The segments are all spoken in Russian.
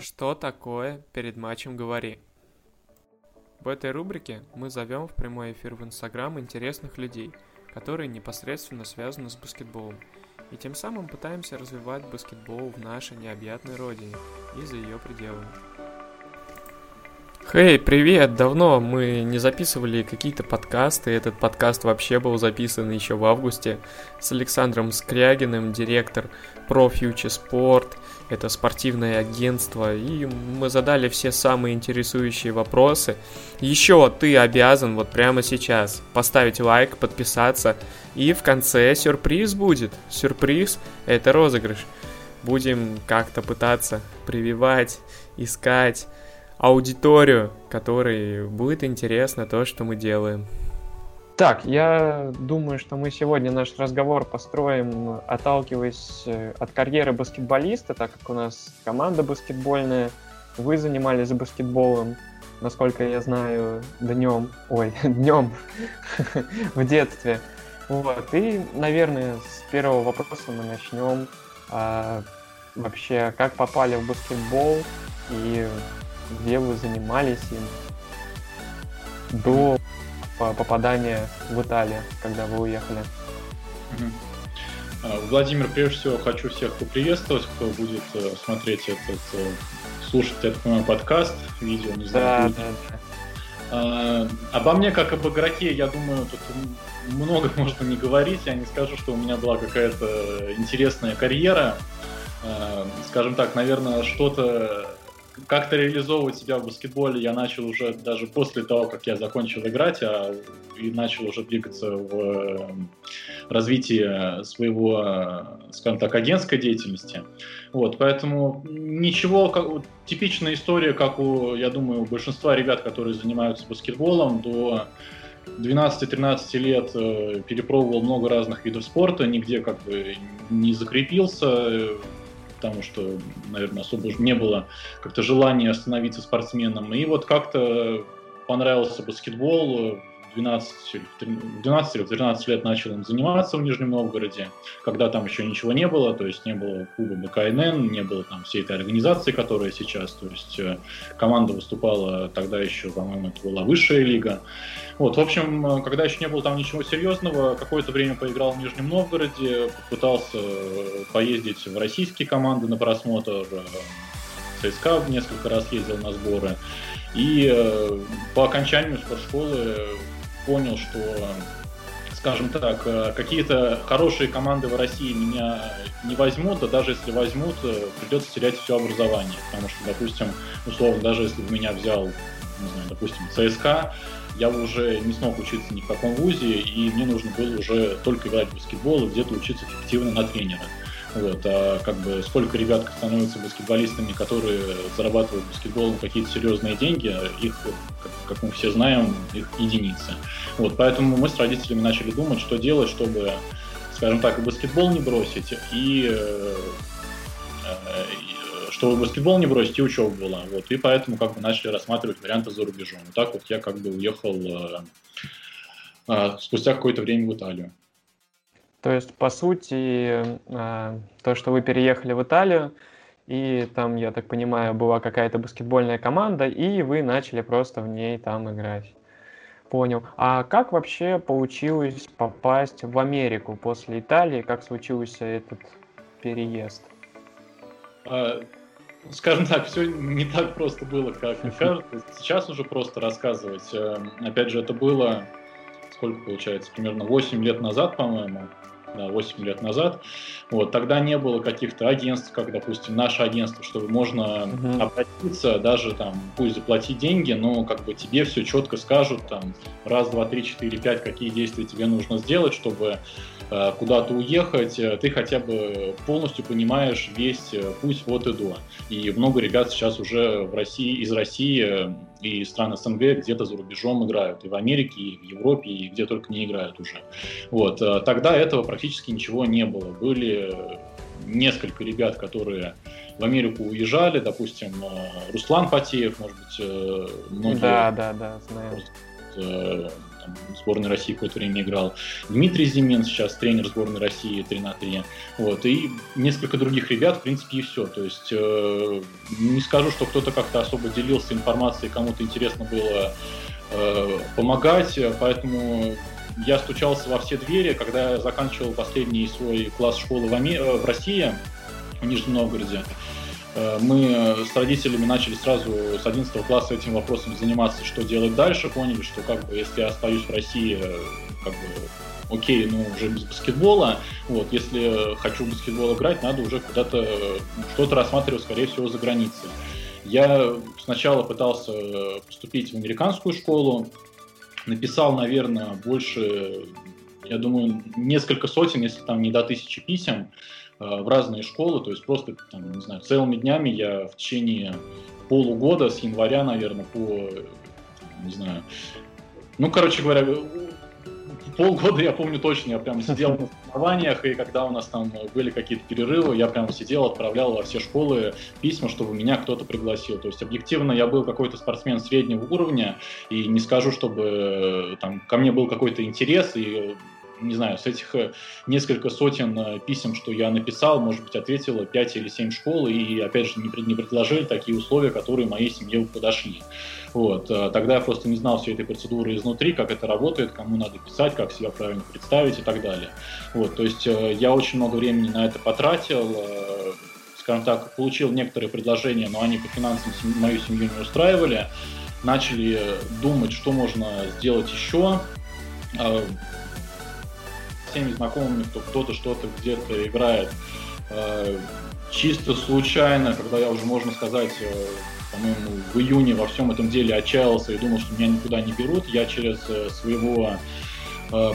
Что такое перед матчем говори? В этой рубрике мы зовем в прямой эфир в Инстаграм интересных людей, которые непосредственно связаны с баскетболом, и тем самым пытаемся развивать баскетбол в нашей необъятной родине и за ее пределами. Хей, hey, привет! Давно мы не записывали какие-то подкасты. Этот подкаст вообще был записан еще в августе с Александром Скрягиным, директор Pro Future Sport. Это спортивное агентство. И мы задали все самые интересующие вопросы. Еще ты обязан вот прямо сейчас поставить лайк, подписаться. И в конце сюрприз будет. Сюрприз — это розыгрыш. Будем как-то пытаться прививать, искать аудиторию, которой будет интересно то, что мы делаем. Так, я думаю, что мы сегодня наш разговор построим, отталкиваясь э, от карьеры баскетболиста, так как у нас команда баскетбольная, вы занимались баскетболом, насколько я знаю, днем, ой, днем в детстве. Вот, и, наверное, с первого вопроса мы начнем. А, вообще, как попали в баскетбол и где вы занимались им до попадания в Италию, когда вы уехали. А, Владимир, прежде всего хочу всех поприветствовать, кто будет э, смотреть этот, э, слушать этот мой подкаст, видео, не знаю. Да, да, да. А, обо мне, как об игроке, я думаю, тут много можно не говорить. Я не скажу, что у меня была какая-то интересная карьера. А, скажем так, наверное, что-то как-то реализовывать себя в баскетболе я начал уже даже после того, как я закончил играть, а и начал уже двигаться в э, развитии своего, э, скажем так, агентской деятельности. Вот, поэтому ничего, как, типичная история, как у, я думаю, у большинства ребят, которые занимаются баскетболом, до 12-13 лет э, перепробовал много разных видов спорта, нигде как бы не закрепился, потому что, наверное, особо уже не было как-то желания становиться спортсменом. И вот как-то понравился баскетбол, 12, 12 или 13 лет начал им заниматься в Нижнем Новгороде, когда там еще ничего не было, то есть не было клуба БКНН, не было там всей этой организации, которая сейчас, то есть э, команда выступала тогда еще, по-моему, это была высшая лига. Вот, в общем, э, когда еще не было там ничего серьезного, какое-то время поиграл в Нижнем Новгороде, попытался э, поездить в российские команды на просмотр, ЦСКА несколько раз ездил на сборы. И по окончанию спортшколы понял, что, скажем так, э, какие-то хорошие команды в России меня не возьмут, а даже если возьмут, э, придется терять все образование. Потому что, допустим, условно, даже если бы меня взял, не знаю, допустим, ЦСКА, я уже не смог учиться ни в каком вузе, и мне нужно было уже только играть в баскетбол и где-то учиться эффективно на тренера. Вот, а как бы сколько ребят становятся баскетболистами, которые зарабатывают баскетболом какие-то серьезные деньги, их, как, мы все знаем, их единицы. Вот, поэтому мы с родителями начали думать, что делать, чтобы, скажем так, баскетбол не бросить, и э, чтобы баскетбол не бросить, и учеба была. Вот, и поэтому как бы начали рассматривать варианты за рубежом. Так вот я как бы уехал э, э, спустя какое-то время в Италию. То есть, по сути, э, то, что вы переехали в Италию, и там, я так понимаю, была какая-то баскетбольная команда, и вы начали просто в ней там играть. Понял. А как вообще получилось попасть в Америку после Италии? Как случился этот переезд? А, скажем так, все не так просто было, как кажется. Сейчас уже просто рассказывать. Э, опять же, это было, сколько получается, примерно 8 лет назад, по-моему да, 8 лет назад. Вот, тогда не было каких-то агентств, как, допустим, наше агентство, чтобы можно uh-huh. обратиться, даже там, пусть заплатить деньги, но как бы тебе все четко скажут, там, раз, два, три, четыре, пять, какие действия тебе нужно сделать, чтобы э, куда-то уехать, э, ты хотя бы полностью понимаешь весь э, путь вот и до. И много ребят сейчас уже в России, из России э, и стран СНГ где-то за рубежом играют, и в Америке, и в Европе, и где только не играют уже. Вот. Тогда этого практически ничего не было. Были несколько ребят, которые в Америку уезжали, допустим, Руслан Потеев, может быть, многие... Да, да, да, знаю. В сборной России какое-то время играл. Дмитрий Зимин сейчас тренер сборной России 3 на 3. Вот, и несколько других ребят, в принципе, и все. То есть э, не скажу, что кто-то как-то особо делился информацией, кому-то интересно было э, помогать, поэтому я стучался во все двери, когда я заканчивал последний свой класс школы в, Ами... в России, в Нижнем Новгороде. Э, мы с родителями начали сразу с 11 класса этим вопросом заниматься, что делать дальше, поняли, что как бы если я остаюсь в России, э, как бы окей, ну уже без баскетбола, вот, если хочу в баскетбол играть, надо уже куда-то что-то рассматривать, скорее всего, за границей. Я сначала пытался поступить в американскую школу, написал, наверное, больше, я думаю, несколько сотен, если там не до тысячи писем, Э, в разные школы, то есть просто, там, не знаю, целыми днями я в течение полугода, с января, наверное, по, не знаю, ну, короче говоря, полгода я помню точно, я прям сидел на соревнованиях, и когда у нас там были какие-то перерывы, я прям сидел, отправлял во все школы письма, чтобы меня кто-то пригласил. То есть объективно я был какой-то спортсмен среднего уровня, и не скажу, чтобы там ко мне был какой-то интерес, и не знаю, с этих э, несколько сотен э, писем, что я написал, может быть, ответило 5 или 7 школ, и, опять же, не, не предложили такие условия, которые моей семье подошли. Вот. Э, тогда я просто не знал всей этой процедуры изнутри, как это работает, кому надо писать, как себя правильно представить и так далее. Вот. То есть я очень много времени на это потратил, скажем так, получил некоторые предложения, но они по финансам мою семью не устраивали. Начали думать, что можно сделать еще всеми знакомыми, кто кто-то что-то где-то играет. Э, чисто случайно, когда я уже, можно сказать, э, по-моему, в июне во всем этом деле отчаялся и думал, что меня никуда не берут, я через э, своего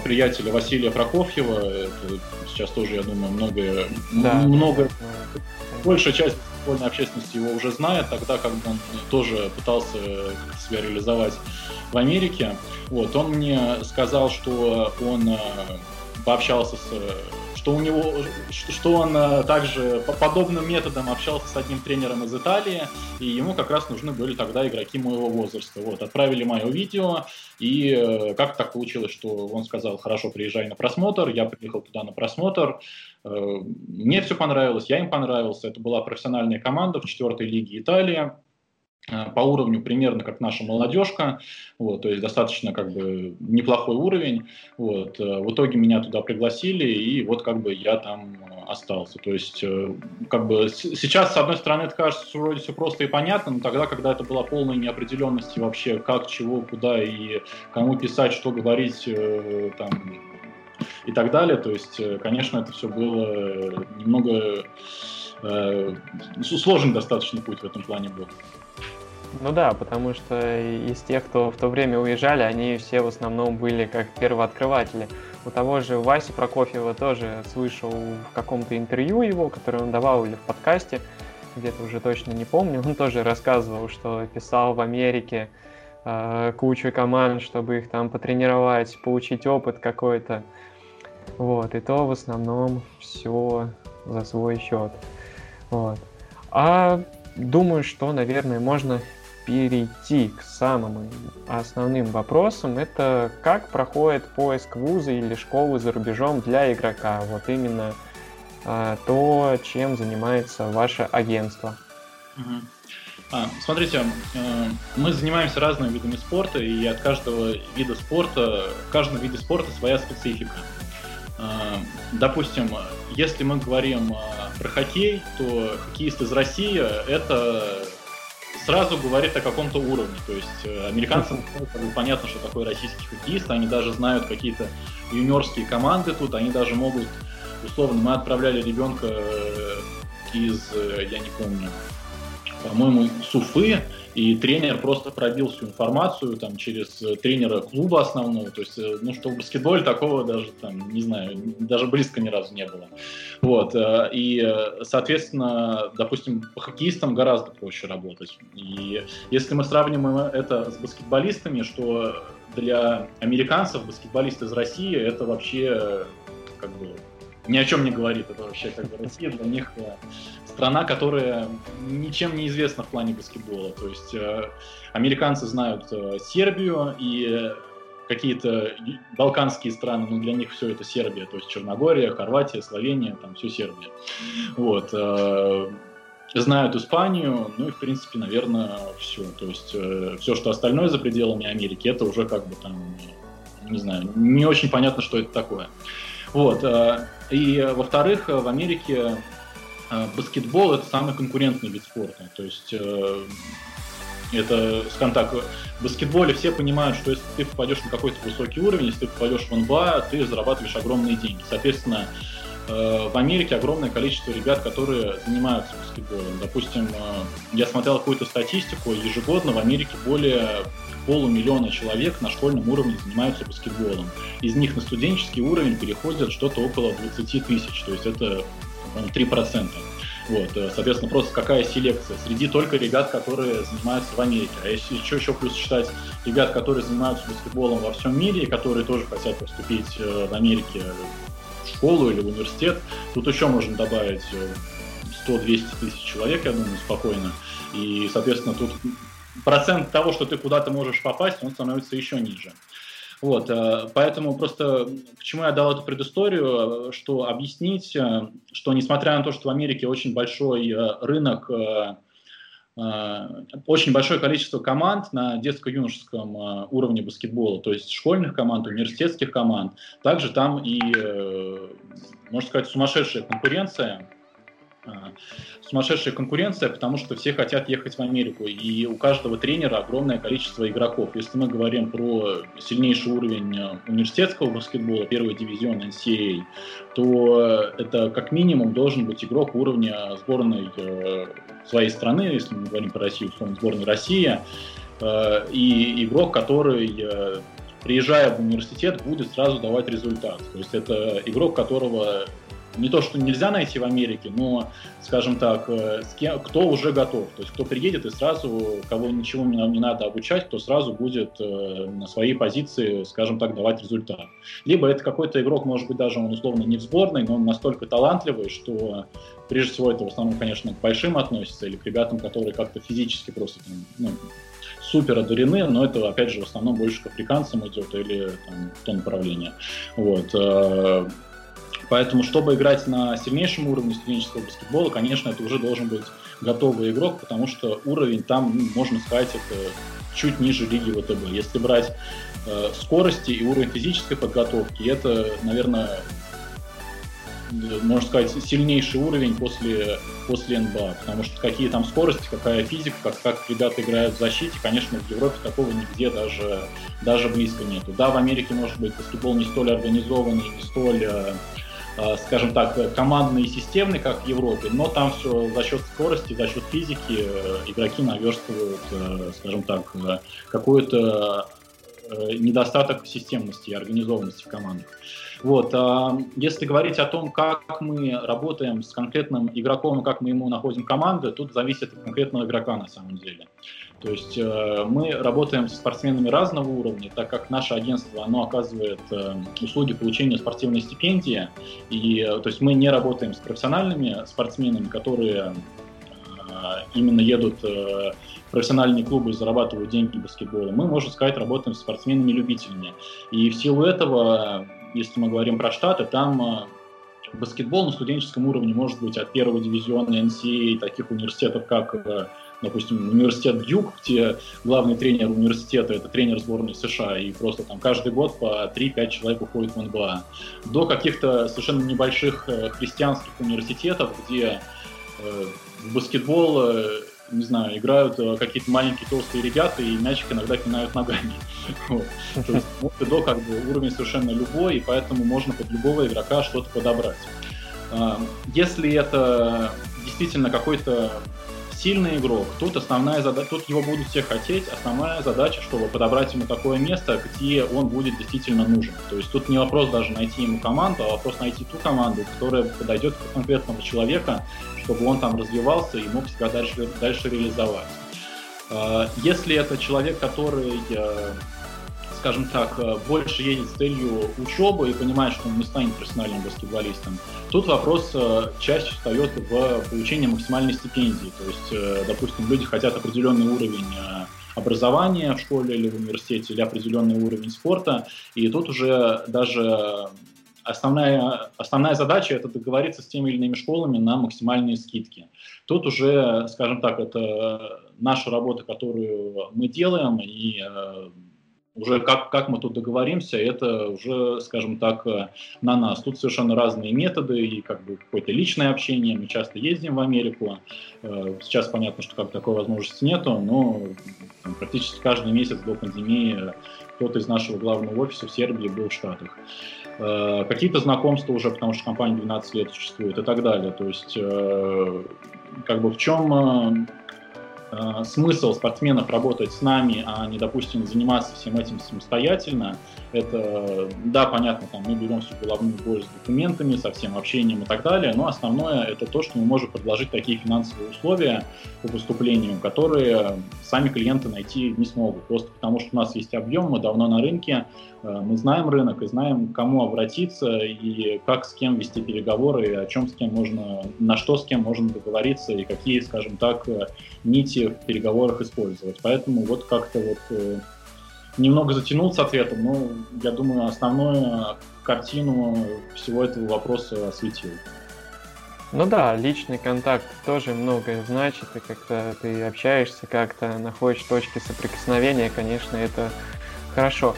приятеля Василия Прокофьева, это сейчас тоже, я думаю, много, да. много большая часть футбольной общественности его уже знает, тогда как бы он тоже пытался себя реализовать в Америке. Вот, он мне сказал, что он пообщался с что у него, что он э, также по подобным методам общался с одним тренером из Италии, и ему как раз нужны были тогда игроки моего возраста. Вот, отправили мое видео, и э, как так получилось, что он сказал, хорошо, приезжай на просмотр, я приехал туда на просмотр, э, мне все понравилось, я им понравился, это была профессиональная команда в четвертой лиге Италии, Э, по уровню примерно как наша молодежка, вот, то есть достаточно как бы неплохой уровень. Вот. Э, в итоге меня туда пригласили, и вот как бы я там остался. То есть э, как бы сейчас, с одной стороны, это кажется вроде все просто и понятно, но тогда, когда это была полная неопределенность вообще, как, чего, куда и кому писать, что говорить, там, и так далее, то есть, конечно, это все было немного э, сложный достаточно путь в этом плане был. Ну да, потому что из тех, кто в то время уезжали, они все в основном были как первооткрыватели. У того же Васи Прокофьева тоже слышал в каком-то интервью его, которое он давал или в подкасте, где-то уже точно не помню, он тоже рассказывал, что писал в Америке э, кучу команд, чтобы их там потренировать, получить опыт какой-то. Вот, и то в основном все за свой счет. Вот. А думаю, что, наверное, можно перейти к самым основным вопросам, это как проходит поиск вуза или школы за рубежом для игрока. Вот именно а, то, чем занимается ваше агентство. А, смотрите, э, мы занимаемся разными видами спорта, и от каждого вида спорта, в каждом виде спорта своя специфика. Э, допустим, если мы говорим э, про хоккей, то хоккеист из России это сразу говорит о каком-то уровне. То есть э, американцам понятно, что такое российский хоккеист, они даже знают какие-то юниорские команды тут, они даже могут, условно, мы отправляли ребенка э, из, э, я не помню, по-моему, Суфы, и тренер просто пробил всю информацию там через э, тренера клуба основного, то есть, э, ну, что в баскетболе такого даже, там, не знаю, даже близко ни разу не было. Вот, э, и, соответственно, допустим, по хоккеистам гораздо проще работать. И если мы сравним это с баскетболистами, что для американцев баскетболист из России это вообще как бы ни о чем не говорит. Это вообще как бы Россия для них страна, которая ничем не известна в плане баскетбола. То есть э, американцы знают э, Сербию, и какие-то балканские страны, но для них все это Сербия, то есть Черногория, Хорватия, Словения, там все Сербия. Вот. Э, знают Испанию, ну и, в принципе, наверное, все. То есть э, все, что остальное за пределами Америки, это уже как бы там, не знаю, не очень понятно, что это такое. Вот. Э, и, во-вторых, в Америке баскетбол – это самый конкурентный вид спорта. То есть э, это, скажем так, в баскетболе все понимают, что если ты попадешь на какой-то высокий уровень, если ты попадешь в НБА, ты зарабатываешь огромные деньги. Соответственно, в Америке огромное количество ребят, которые занимаются баскетболом. Допустим, я смотрел какую-то статистику, ежегодно в Америке более полумиллиона человек на школьном уровне занимаются баскетболом. Из них на студенческий уровень переходят что-то около 20 тысяч, то есть это, по-моему, 3%. Вот, э, соответственно, просто какая селекция среди только ребят, которые занимаются в Америке. А если еще, еще плюс считать ребят, которые занимаются баскетболом во всем мире, и которые тоже хотят поступить э, в Америке в школу или в университет, тут еще можно добавить 100-200 э, тысяч человек, я думаю, спокойно. И, соответственно, тут процент того, что ты куда-то можешь попасть, он становится еще ниже. Вот, э, поэтому просто почему я дал эту предысторию, что объяснить, э, что несмотря на то, что в Америке очень большой э, рынок, очень большое количество команд на детско-юношеском уровне баскетбола, то есть школьных команд, университетских команд, также там и, можно сказать, сумасшедшая конкуренция сумасшедшая конкуренция, потому что все хотят ехать в Америку, и у каждого тренера огромное количество игроков. Если мы говорим про сильнейший уровень э, университетского баскетбола, первый дивизион NCAA, то это как минимум должен быть игрок уровня сборной э, своей страны, если мы говорим про Россию, условно, сборной России, э, и игрок, который приезжая в университет, будет сразу давать результат. То есть это игрок, которого не то, что нельзя найти в Америке, но, скажем так, э, с кем, кто уже готов. То есть кто приедет и сразу, кого ничего не, надо обучать, кто сразу будет э, на своей позиции, скажем так, давать результат. Либо это какой-то игрок, может быть, даже он условно не в сборной, но он настолько талантливый, что прежде всего это в основном, конечно, к большим относится или к ребятам, которые как-то физически просто там, ну, супер одарены, но это, опять же, в основном больше к африканцам идет или там, в то направление. Вот. Э, Поэтому, чтобы играть на сильнейшем уровне студенческого баскетбола, конечно, это уже должен быть готовый игрок, потому что уровень там, ну, можно сказать, это чуть ниже лиги ВТБ. Если брать э, скорости и уровень физической подготовки, это, наверное, можно сказать, сильнейший уровень после, после НБА, потому что какие там скорости, какая физика, как, как ребята играют в защите, конечно, в Европе такого нигде даже, даже близко нету. Да, в Америке, может быть, баскетбол не столь организованный, не столь э, Э, скажем так, командный и системный, как в Европе, но там все за счет скорости, за счет физики э, игроки наверстывают, э, скажем так, какой-то недостаток системности и организованности в командах. Вот, а если говорить о том, как мы работаем с конкретным игроком как мы ему находим команды, тут зависит от конкретного игрока на самом деле. То есть э, мы работаем со спортсменами разного уровня, так как наше агентство оно оказывает э, услуги получения спортивной стипендии, и э, то есть мы не работаем с профессиональными спортсменами, которые именно едут в профессиональные клубы и зарабатывают деньги в баскетболе. Мы, можно сказать, работаем с спортсменами-любителями. И в силу этого, если мы говорим про Штаты, там баскетбол на студенческом уровне может быть от первого дивизиона NCAA, таких университетов, как допустим, университет Дюк, где главный тренер университета – это тренер сборной США, и просто там каждый год по 3-5 человек уходит в НБА, до каких-то совершенно небольших э, христианских университетов, где э, в баскетбол э, не знаю, играют какие-то маленькие толстые ребята и мячик иногда пинают ногами. То есть вот и до как бы уровень совершенно любой, и поэтому можно под любого игрока что-то подобрать. Если это действительно какой-то сильный игрок, тут основная задача, тут его будут все хотеть, основная задача, чтобы подобрать ему такое место, где он будет действительно нужен. То есть тут не вопрос даже найти ему команду, а вопрос найти ту команду, которая подойдет к конкретному человека, чтобы он там развивался и мог себя дальше, дальше реализовать. А, если это человек, который э, скажем так, э, больше едет с целью учебы и понимает, что он не станет профессиональным баскетболистом, тут вопрос э, чаще встает в получении максимальной стипендии. То есть, э, допустим, люди хотят определенный уровень образование в школе или в университете, или определенный уровень спорта. И тут уже даже основная, основная задача это договориться с теми или иными школами на максимальные скидки. Тут уже, скажем так, это наша работа, которую мы делаем, и уже как, как мы тут договоримся, это уже, скажем так, э, на нас. Тут совершенно разные методы и как бы какое-то личное общение. Мы часто ездим в Америку. Э, сейчас понятно, что как такой возможности нету, но там, практически каждый месяц до пандемии кто-то из нашего главного офиса в Сербии был в Штатах. Э, какие-то знакомства уже, потому что компания 12 лет существует и так далее. То есть, как бы в чем э, смысл спортсменов работать с нами, а не, допустим, заниматься всем этим самостоятельно, это, да, понятно, там мы берем всю головную боль с документами, со всем общением и так далее, но основное это то, что мы можем предложить такие финансовые условия по поступлению, которые сами клиенты найти не смогут, просто потому что у нас есть объем, мы давно на рынке, э, мы знаем рынок и знаем, к кому обратиться и как с кем вести переговоры, и о чем с кем можно, на что с кем можно договориться и какие, скажем так, нити в переговорах использовать. Поэтому вот как-то вот э, немного затянул с ответом, но я думаю, основную картину всего этого вопроса осветил. Ну да, личный контакт тоже многое значит, и когда ты общаешься, как-то находишь точки соприкосновения, конечно, это хорошо.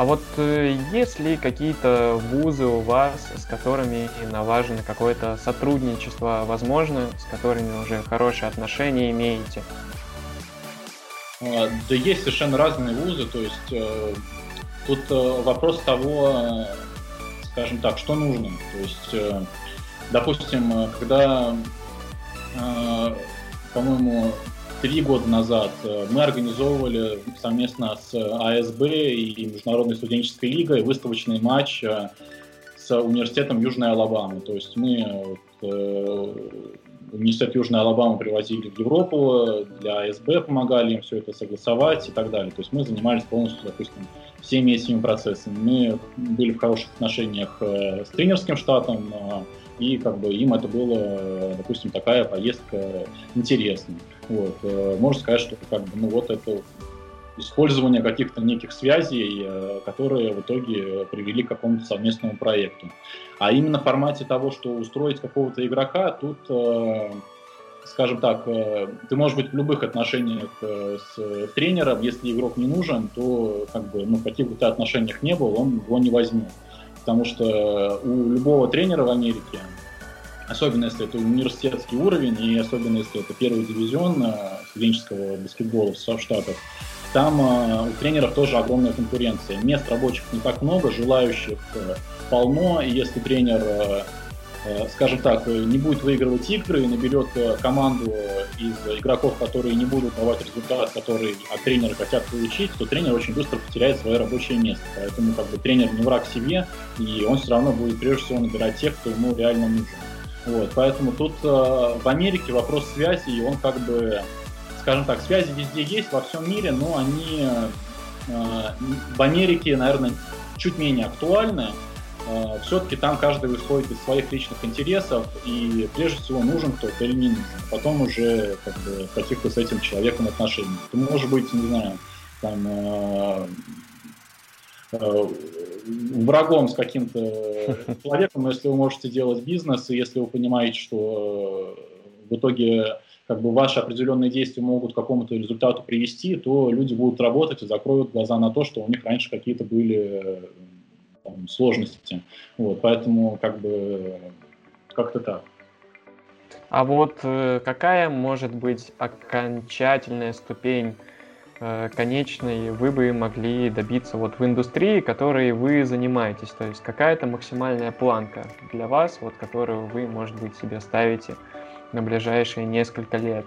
А вот э, есть ли какие-то вузы у вас, с которыми налажено какое-то сотрудничество, возможно, с которыми уже хорошие отношения имеете? А, да есть совершенно разные вузы, то есть э, тут э, вопрос того, скажем так, что нужно. То есть, допустим, когда, по-моему, три года назад мы организовывали совместно с АСБ и Международной студенческой лигой выставочный матч с университетом Южной Алабамы. То есть мы университет Южной Алабамы привозили в Европу, для АСБ помогали им все это согласовать и так далее. То есть мы занимались полностью, допустим, всеми этими процессами. Мы были в хороших отношениях э, с тренерским штатом, э, и как бы им это было, допустим, такая поездка интересная. Вот. Э, можно сказать, что как бы, ну вот это использование каких-то неких связей, э, которые в итоге привели к какому-то совместному проекту. А именно в формате того, что устроить какого-то игрока, тут, э, скажем так, ты можешь быть в любых отношениях с тренером, если игрок не нужен, то как бы, ну, в каких бы ты отношениях не был, он его не возьмет. Потому что у любого тренера в Америке, особенно если это университетский уровень, и особенно если это первый дивизион студенческого баскетбола в Штатах, там э, у тренеров тоже огромная конкуренция. Мест рабочих не так много, желающих э, полно, и если тренер, э, э, скажем так, не будет выигрывать игры и наберет э, команду из игроков, которые не будут давать результат, который от тренера хотят получить, то тренер очень быстро потеряет свое рабочее место. Поэтому как бы тренер не враг себе, и он все равно будет прежде всего набирать тех, кто ему реально нужен. Вот, поэтому тут э, в Америке вопрос связи, и он как бы скажем так, связи везде есть, во всем мире, но они э, в Америке, наверное, чуть менее актуальны. Э, все-таки там каждый исходит из своих личных интересов, и прежде всего нужен кто-то или не нужен. Потом уже как бы, каких-то с этим человеком отношений. Ты можешь быть, не знаю, там, э, э, врагом с каким-то человеком, если вы можете делать бизнес, и если вы понимаете, что в итоге как бы ваши определенные действия могут к какому-то результату привести, то люди будут работать и закроют глаза на то, что у них раньше какие-то были там, сложности. Вот, поэтому как бы как-то так. А вот э, какая может быть окончательная ступень э, конечной вы бы могли добиться вот в индустрии, которой вы занимаетесь? То есть какая-то максимальная планка для вас, вот которую вы, может быть, себе ставите на ближайшие несколько лет?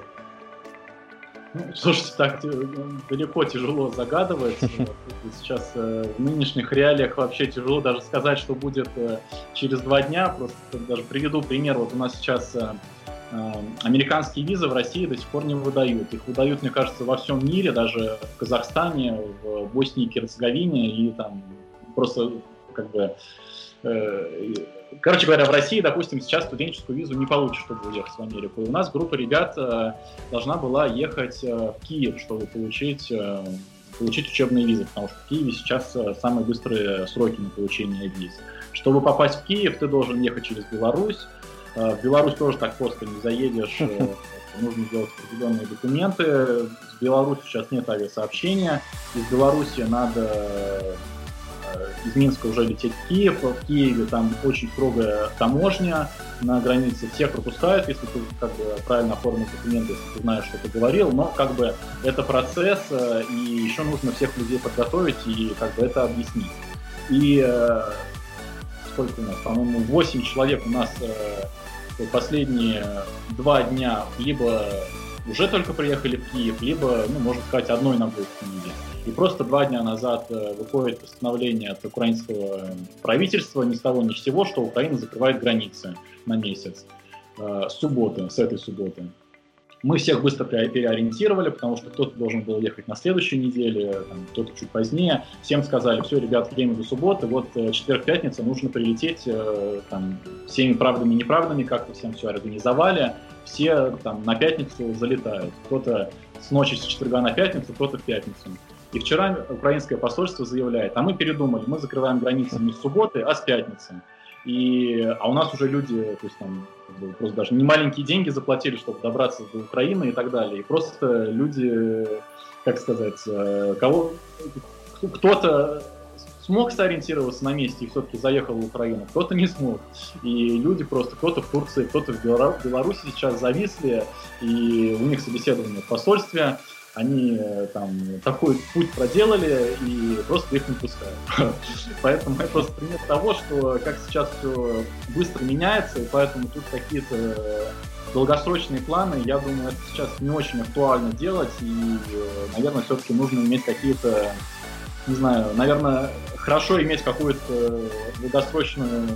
Ну, слушайте, так э, далеко тяжело загадывать. Сейчас э, в нынешних реалиях вообще тяжело даже сказать, что будет через два дня. Просто даже приведу пример. Вот у нас сейчас американские визы в России до сих пор не выдают. Их выдают, мне кажется, во всем мире, даже в Казахстане, в Боснии Герцеговине, и там просто как бы Короче говоря, в России, допустим, сейчас студенческую визу не получишь, чтобы уехать в Америку. И у нас группа ребят должна была ехать в Киев, чтобы получить получить учебные визы, потому что в Киеве сейчас самые быстрые сроки на получение виз. Чтобы попасть в Киев, ты должен ехать через Беларусь. В Беларусь тоже так просто не заедешь нужно делать определенные документы. С Беларуси сейчас нет авиасообщения. Из Беларуси надо э, из Минска уже лететь в Киев. В Киеве там очень строгая таможня на границе. Всех пропускают, если ты как бы правильно оформил документы, если ты знаешь, что ты говорил. Но как бы это процесс, э, и еще нужно всех людей подготовить и как бы это объяснить. И э, сколько у нас? По-моему, 8 человек у нас последние два дня либо уже только приехали в Киев, либо, ну, можно сказать, одной ногой в книге. И просто два дня назад э, выходит постановление от украинского правительства ни с того ни с сего, что Украина закрывает границы на месяц. Э, с субботы, с этой субботы. Мы всех быстро переориентировали, потому что кто-то должен был ехать на следующей неделе, кто-то чуть позднее. Всем сказали, все, ребят, время до субботы, вот э, четверг-пятница, нужно прилететь э, там, всеми правдами и неправдами, как-то всем все организовали. Все там на пятницу залетают. Кто-то с ночи с четверга на пятницу, кто-то в пятницу. И вчера украинское посольство заявляет, а мы передумали, мы закрываем границы не с субботы, а с пятницы. И, а у нас уже люди, то есть там просто даже не маленькие деньги заплатили, чтобы добраться до Украины и так далее. И просто люди, как сказать, э, кого кто-то смог сориентироваться на месте и все-таки заехал в Украину, кто-то не смог. И люди просто, кто-то в Турции, кто-то в Беларуси сейчас зависли, и у них собеседование в посольстве, они э, там такой путь проделали и просто их не пускают. Поэтому это просто пример того, что как сейчас все быстро меняется, и поэтому тут какие-то долгосрочные планы, я думаю, это сейчас не очень актуально делать, и, э, наверное, все-таки нужно иметь какие-то, не знаю, наверное, хорошо иметь какую-то долгосрочную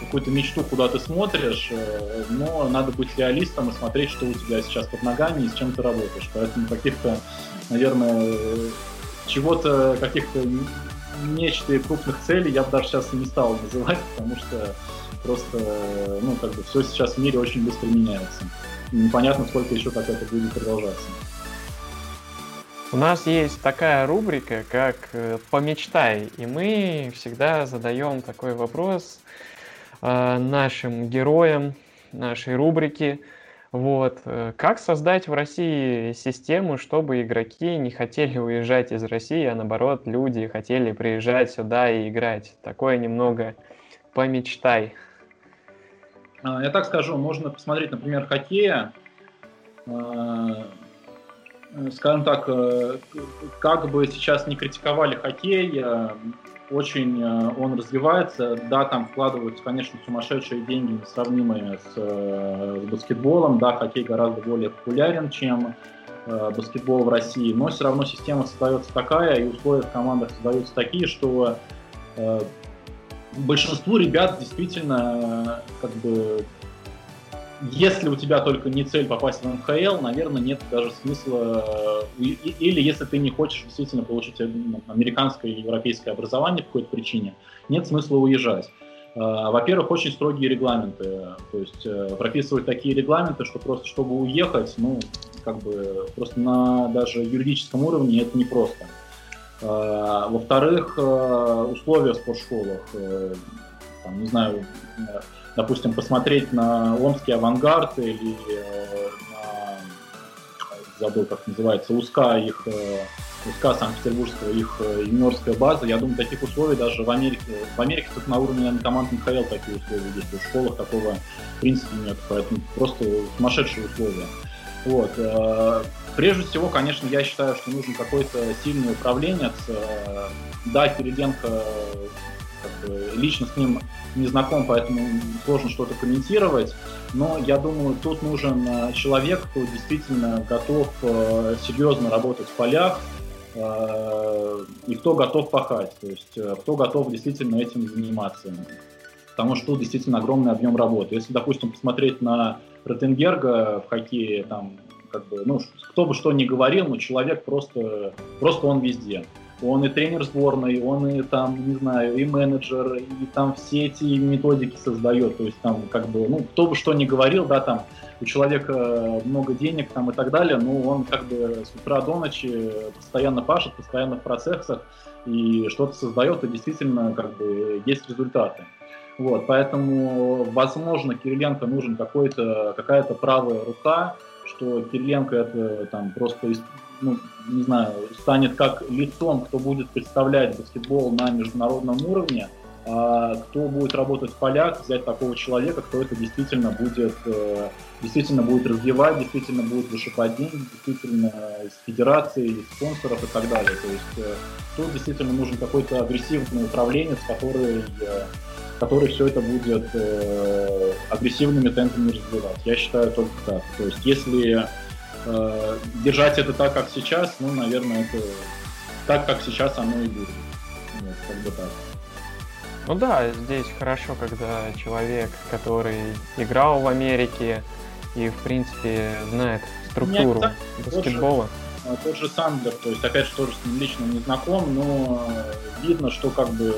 какую-то мечту, куда ты смотришь, э, но надо быть реалистом и смотреть, что у тебя сейчас под ногами и с чем ты работаешь. Поэтому каких-то, наверное, чего-то, каких-то нечто крупных целей я бы даже сейчас и не стал называть, потому что просто, ну, как бы все сейчас в мире очень быстро меняется. И непонятно, сколько еще так это будет продолжаться. У нас есть такая рубрика, как э, «Помечтай», и мы всегда задаем такой вопрос нашим героям нашей рубрики. Вот. Э, как создать в России систему, чтобы игроки не хотели уезжать из России, а наоборот, люди хотели приезжать сюда и играть? Такое немного помечтай. А, я так скажу, можно посмотреть, например, хоккея. А, скажем так, э, как бы сейчас не критиковали хоккей, очень э, он развивается. Да, там вкладываются, конечно, сумасшедшие деньги, несравнимые с, э, с баскетболом. Да, хоккей гораздо более популярен, чем э, баскетбол в России, но все равно система создается такая, и условия в командах создаются такие, что большинству ребят действительно как бы если у тебя только не цель попасть в НХЛ, наверное, нет даже смысла, э, или если ты не хочешь действительно получить э, ну, американское или европейское образование по какой-то причине, нет смысла уезжать. Э, во-первых, очень строгие регламенты, то есть прописывать такие регламенты, что просто чтобы уехать, ну, как бы просто на даже юридическом уровне это непросто. Во-вторых, условия в спортшколах, там, не знаю, допустим, посмотреть на Омский авангард или э, на, забыл, как называется, УСКА, их э, УСКА Санкт-Петербургского, их э, юниорская база, я думаю, таких условий даже в Америке, в Америке только на уровне наверное, команд НХЛ такие условия есть, в школах такого в принципе нет, поэтому просто сумасшедшие условия. Вот. Прежде всего, конечно, я считаю, что нужен какой-то сильный управленец. Да, Кириленко как бы, лично с ним не знаком, поэтому сложно что-то комментировать. Но я думаю, тут нужен э, человек, кто действительно готов э, серьезно работать в полях, э, и кто готов пахать, то есть кто готов действительно этим заниматься. Потому что тут действительно огромный объем работы. Если, допустим, посмотреть на Ротенгерга в хоккее, там, как бы, ну, кто бы что ни говорил, но человек просто, просто он везде. Он и тренер сборной, он и там, не знаю, и менеджер, и там все эти методики создает. То есть там как бы, ну, кто бы что ни говорил, да, там у человека много денег там и так далее, но он как бы с утра до ночи постоянно пашет, постоянно в процессах и что-то создает, и действительно как бы есть результаты. Вот, поэтому, возможно, Кириленко нужен какой-то, какая-то правая рука, что Кириленко это там просто, ну, не знаю, станет как лицом, кто будет представлять баскетбол на международном уровне, а кто будет работать в полях, взять такого человека, кто это действительно будет, э, действительно будет развивать, действительно будет вышибать деньги, действительно из федерации, из спонсоров и так далее. То есть э, тут действительно нужен какой-то агрессивный управленец, который э, который все это будет агрессивными темпами развивать. Я считаю только так. То есть если держать это так, как сейчас, ну, наверное, это так, как сейчас оно и будет. Вот, как бы так. Ну да, здесь хорошо, когда человек, который играл в Америке и, в принципе, знает структуру Нет, баскетбола. Тот же, тот же Сандер, то есть, опять же, тоже с ним лично не знаком, но видно, что как бы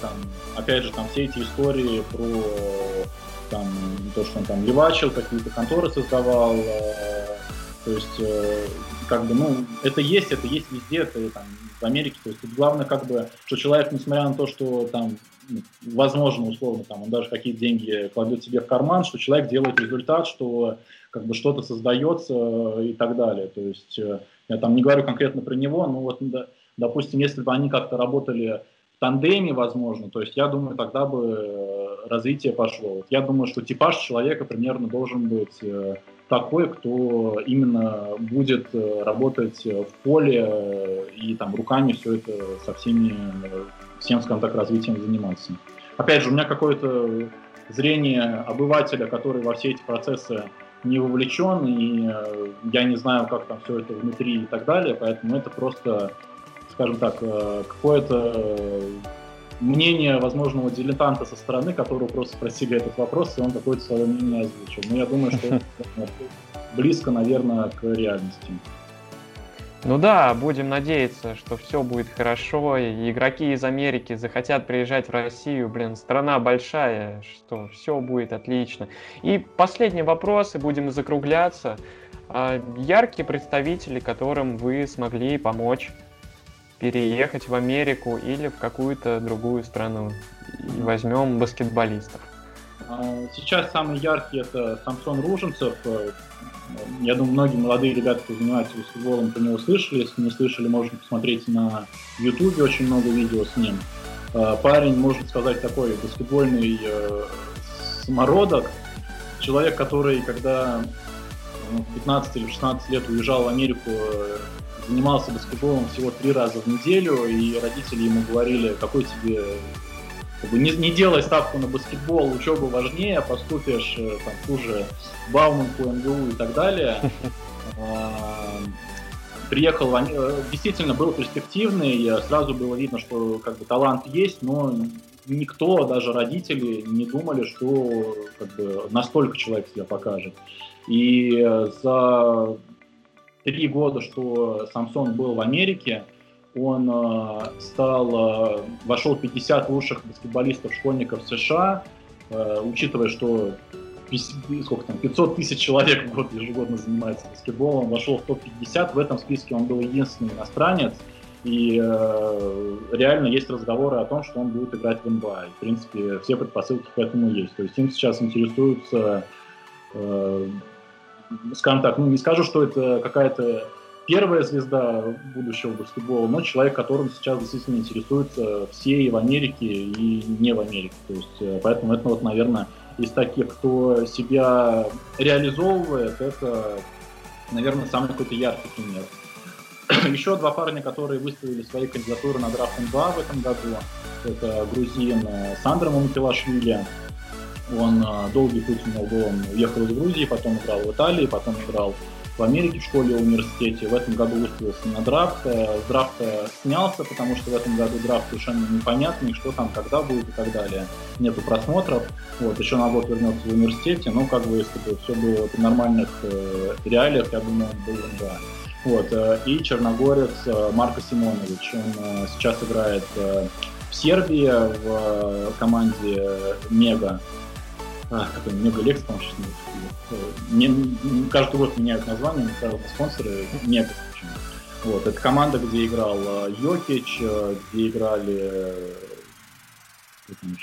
там, опять же, там все эти истории про там, то, что он там левачил, какие-то конторы создавал, э, то есть, э, как бы, ну, это есть, это есть везде, это там в Америке, то есть, тут главное, как бы, что человек, несмотря на то, что там, ну, возможно, условно, там, он даже какие-то деньги кладет себе в карман, что человек делает результат, что как бы что-то создается и так далее. То есть, э, я там не говорю конкретно про него, но вот, допустим, если бы они как-то работали тандеме, возможно. То есть я думаю, тогда бы э, развитие пошло. Я думаю, что типаж человека примерно должен быть э, такой, кто именно будет э, работать в поле и там руками все это со всеми, всем, скажем так, развитием заниматься. Опять же, у меня какое-то зрение обывателя, который во все эти процессы не вовлечен, и я не знаю, как там все это внутри и так далее, поэтому это просто скажем так, э, какое-то э, мнение возможного дилетанта со стороны, которого просто спросили этот вопрос, и он какое-то свое мнение озвучил. Но я думаю, что это близко, наверное, к реальности. Ну да, будем надеяться, что все будет хорошо, и игроки из Америки захотят приезжать в Россию, блин, страна большая, что все будет отлично. И последний вопрос, и будем закругляться. А, яркие представители, которым вы смогли помочь переехать в Америку или в какую-то другую страну. И возьмем баскетболистов. А, сейчас самый яркий это Самсон Руженцев. Э, я думаю, многие молодые ребята, кто занимаются баскетболом, про него слышали. Если не слышали, можно посмотреть на YouTube, очень много видео с ним. Э, парень, можно сказать, такой баскетбольный э, самородок. Человек, который, когда в 15 или 16 лет уезжал в Америку занимался баскетболом всего три раза в неделю, и родители ему говорили, какой тебе как бы, не, не делай ставку на баскетбол, учеба важнее, поступишь э, там хуже Бауманку, МГУ и так далее. А, приехал, э, действительно был перспективный, сразу было видно, что как бы талант есть, но никто, даже родители, не думали, что как бы, настолько человек себя покажет. И э, за три года, что Самсон был в Америке, он э, стал, э, вошел в 50 лучших баскетболистов-школьников США, учитывая, что сколько там, 500 тысяч человек в год ежегодно занимается баскетболом, вошел в топ-50, в этом списке он был единственный иностранец, и э, реально есть разговоры о том, что он будет играть в НБА. И, в принципе, все предпосылки к этому есть. То есть им сейчас интересуются скажем так, ну не скажу, что это какая-то первая звезда будущего баскетбола, но человек, которым сейчас действительно интересуются все и в Америке, и не в Америке. То есть, э, поэтому это вот, наверное, из таких, кто себя реализовывает, это, наверное, самый какой-то яркий пример. Еще два парня, которые выставили свои кандидатуры на драфт НБА в этом году, это грузин э, Сандра Мамутилашвили, он а, долгий путь него был, он уехал из Грузии, потом играл в Италии, потом играл в Америке в школе, в университете. В этом году выставился на драфт. Э, с драфта снялся, потому что в этом году драфт совершенно непонятный, что там, когда будет и так далее. Нету просмотров. Вот, еще на год вернется в университете, но как бы если бы все было в нормальных э, реалиях, я думаю, он был да. Вот, э, и черногорец э, Марко Симонович. Он сейчас играет в Сербии в команде Мега. А, какой Мега Лекс, по-моему, сейчас Каждый год меняют название, каждый спонсоры Мега. Вот, это команда, где играл Йокич, где играли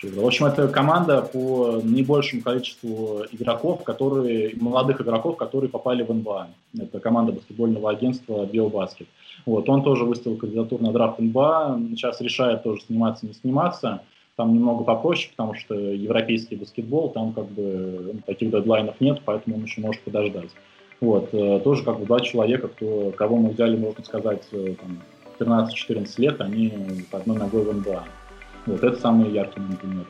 в общем, это команда по наибольшему количеству игроков, которые, молодых игроков, которые попали в НБА. Это команда баскетбольного агентства Биобаскет. Вот, он тоже выставил кандидатуру на драфт НБА, сейчас решает тоже сниматься, не сниматься. Там немного попроще, потому что европейский баскетбол, там как бы ну, таких дедлайнов нет, поэтому он еще может подождать. Вот, э, тоже как бы два человека, кто, кого мы взяли, можно сказать, э, там, 13-14 лет, они одной ногой в НБА. Вот это самые яркие примеры.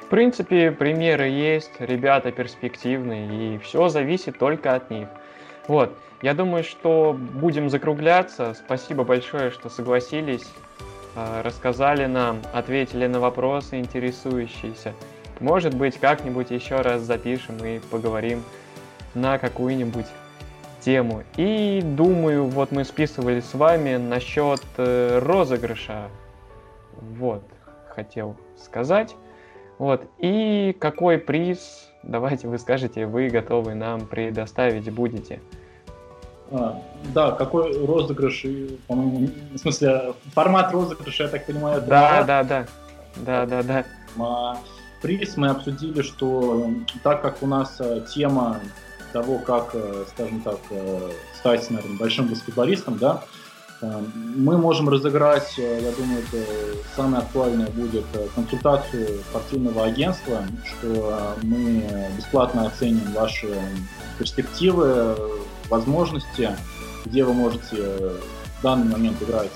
В принципе, примеры есть, ребята перспективные, и все зависит только от них. Вот, я думаю, что будем закругляться. Спасибо большое, что согласились, рассказали нам, ответили на вопросы интересующиеся. Может быть, как-нибудь еще раз запишем и поговорим на какую-нибудь тему. И думаю, вот мы списывали с вами насчет э, розыгрыша вот, хотел сказать. Вот, и какой приз, давайте вы скажете, вы готовы нам предоставить будете? А, да, какой розыгрыш, в смысле, формат розыгрыша, я так понимаю, это Да, да, да, да, да, да. А, приз мы обсудили, что так как у нас э, тема того, как, э, скажем так, э, стать, наверное, большим баскетболистом, да, мы можем разыграть, я думаю, это самое актуальное будет консультацию спортивного агентства, что мы бесплатно оценим ваши перспективы, возможности, где вы можете в данный момент играть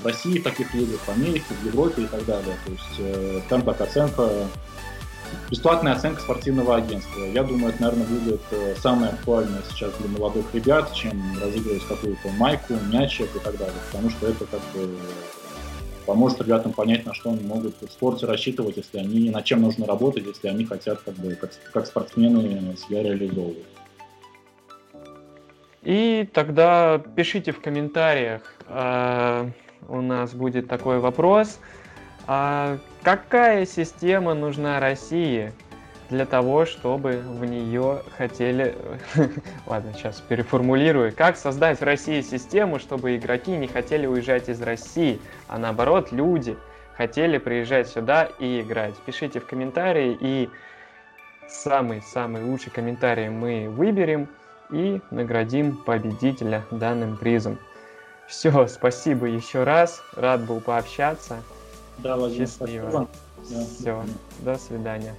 в России в таких лигах, в Америке, в Европе и так далее. То есть, там так оценка Бесплатная оценка спортивного агентства. Я думаю, это, наверное, будет э, самое актуальное сейчас для молодых ребят, чем разыгрывать какую-то майку, мячик и так далее. Потому что это как бы поможет ребятам понять, на что они могут в спорте рассчитывать, если они, над чем нужно работать, если они хотят как, бы, как, как спортсмены себя реализовывать. И тогда пишите в комментариях. Э, у нас будет такой вопрос. А какая система нужна России для того, чтобы в нее хотели... Ладно, сейчас переформулирую. Как создать в России систему, чтобы игроки не хотели уезжать из России, а наоборот люди хотели приезжать сюда и играть? Пишите в комментарии, и самый-самый лучший комментарий мы выберем и наградим победителя данным призом. Все, спасибо еще раз, рад был пообщаться. Да, Владимир, Счастливо. Спасибо. Все, до свидания.